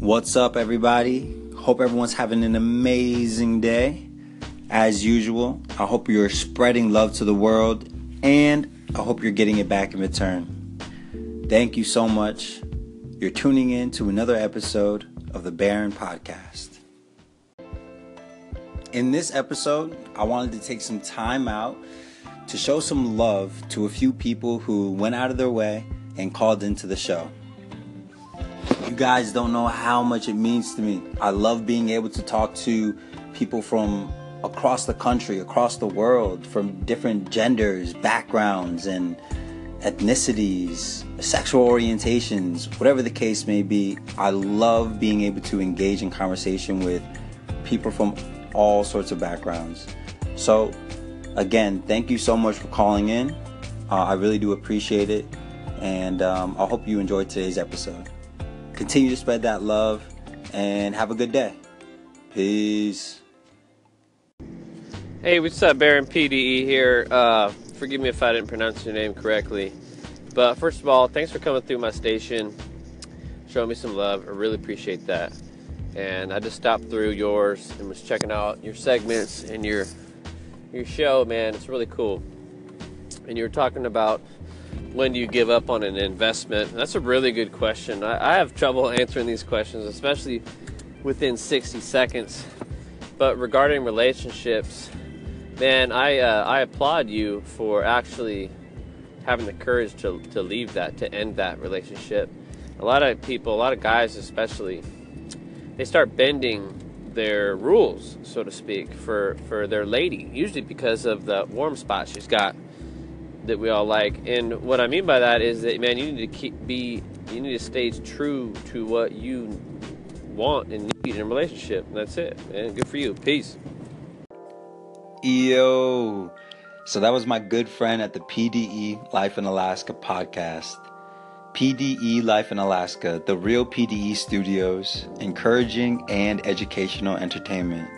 What's up, everybody? Hope everyone's having an amazing day. As usual, I hope you're spreading love to the world and I hope you're getting it back in return. Thank you so much. You're tuning in to another episode of the Baron Podcast. In this episode, I wanted to take some time out to show some love to a few people who went out of their way and called into the show. You guys don't know how much it means to me. I love being able to talk to people from across the country, across the world, from different genders, backgrounds, and ethnicities, sexual orientations, whatever the case may be. I love being able to engage in conversation with people from all sorts of backgrounds. So, again, thank you so much for calling in. Uh, I really do appreciate it. And um, I hope you enjoyed today's episode. Continue to spread that love and have a good day. Peace. Hey, what's up, Baron PDE here. Uh, forgive me if I didn't pronounce your name correctly. But first of all, thanks for coming through my station, showing me some love. I really appreciate that. And I just stopped through yours and was checking out your segments and your your show, man. It's really cool. And you were talking about when do you give up on an investment? That's a really good question. I, I have trouble answering these questions, especially within 60 seconds. But regarding relationships, man, I uh, I applaud you for actually having the courage to to leave that, to end that relationship. A lot of people, a lot of guys especially, they start bending their rules, so to speak, for for their lady, usually because of the warm spot she's got that we all like. And what I mean by that is that man, you need to keep be you need to stay true to what you want and need in a relationship. And that's it. Man, good for you. Peace. Yo. So that was my good friend at the PDE Life in Alaska podcast. PDE Life in Alaska, the real PDE studios, encouraging and educational entertainment.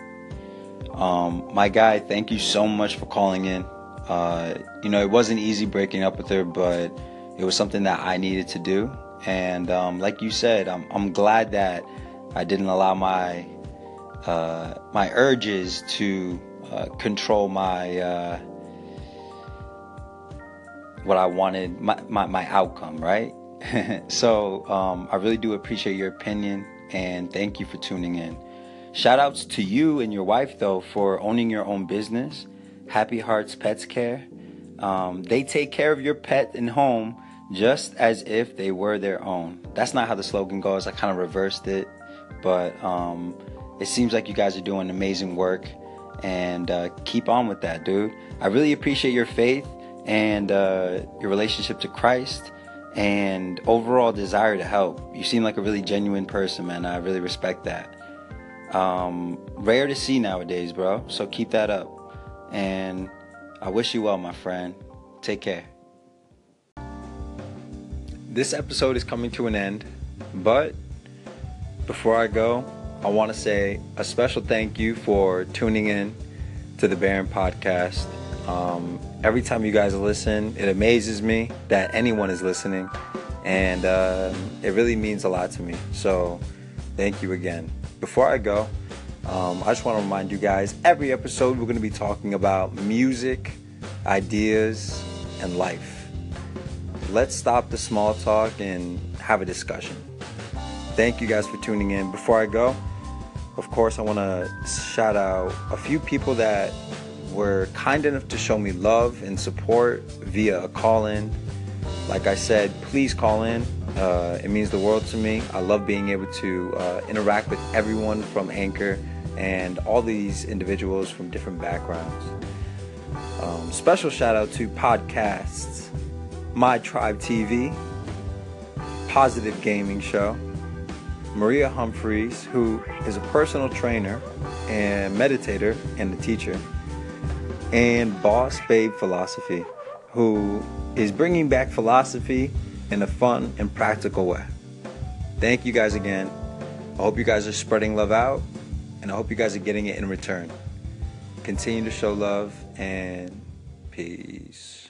Um, my guy, thank you so much for calling in. Uh, you know, it wasn't easy breaking up with her, but it was something that I needed to do. And um, like you said, I'm, I'm glad that I didn't allow my uh, my urges to uh, control my uh, what I wanted, my, my, my outcome, right? so um, I really do appreciate your opinion and thank you for tuning in. Shout outs to you and your wife, though, for owning your own business. Happy Hearts Pets Care. Um, they take care of your pet and home just as if they were their own. That's not how the slogan goes. I kind of reversed it, but um, it seems like you guys are doing amazing work and uh, keep on with that, dude. I really appreciate your faith and uh, your relationship to Christ and overall desire to help. You seem like a really genuine person, man. I really respect that. Um, rare to see nowadays, bro. So keep that up. And I wish you well, my friend. Take care. This episode is coming to an end, but before I go, I want to say a special thank you for tuning in to the Baron podcast. Um, every time you guys listen, it amazes me that anyone is listening, and uh, it really means a lot to me. So, thank you again. Before I go, um, I just want to remind you guys every episode we're going to be talking about music, ideas, and life. Let's stop the small talk and have a discussion. Thank you guys for tuning in. Before I go, of course, I want to shout out a few people that were kind enough to show me love and support via a call in. Like I said, please call in. Uh, it means the world to me. I love being able to uh, interact with everyone from Anchor and all these individuals from different backgrounds. Um, special shout out to podcasts, My Tribe TV, Positive Gaming Show, Maria Humphreys, who is a personal trainer and meditator and a teacher, and Boss Babe Philosophy, who is bringing back philosophy in a fun and practical way. Thank you guys again. I hope you guys are spreading love out, and I hope you guys are getting it in return. Continue to show love and peace.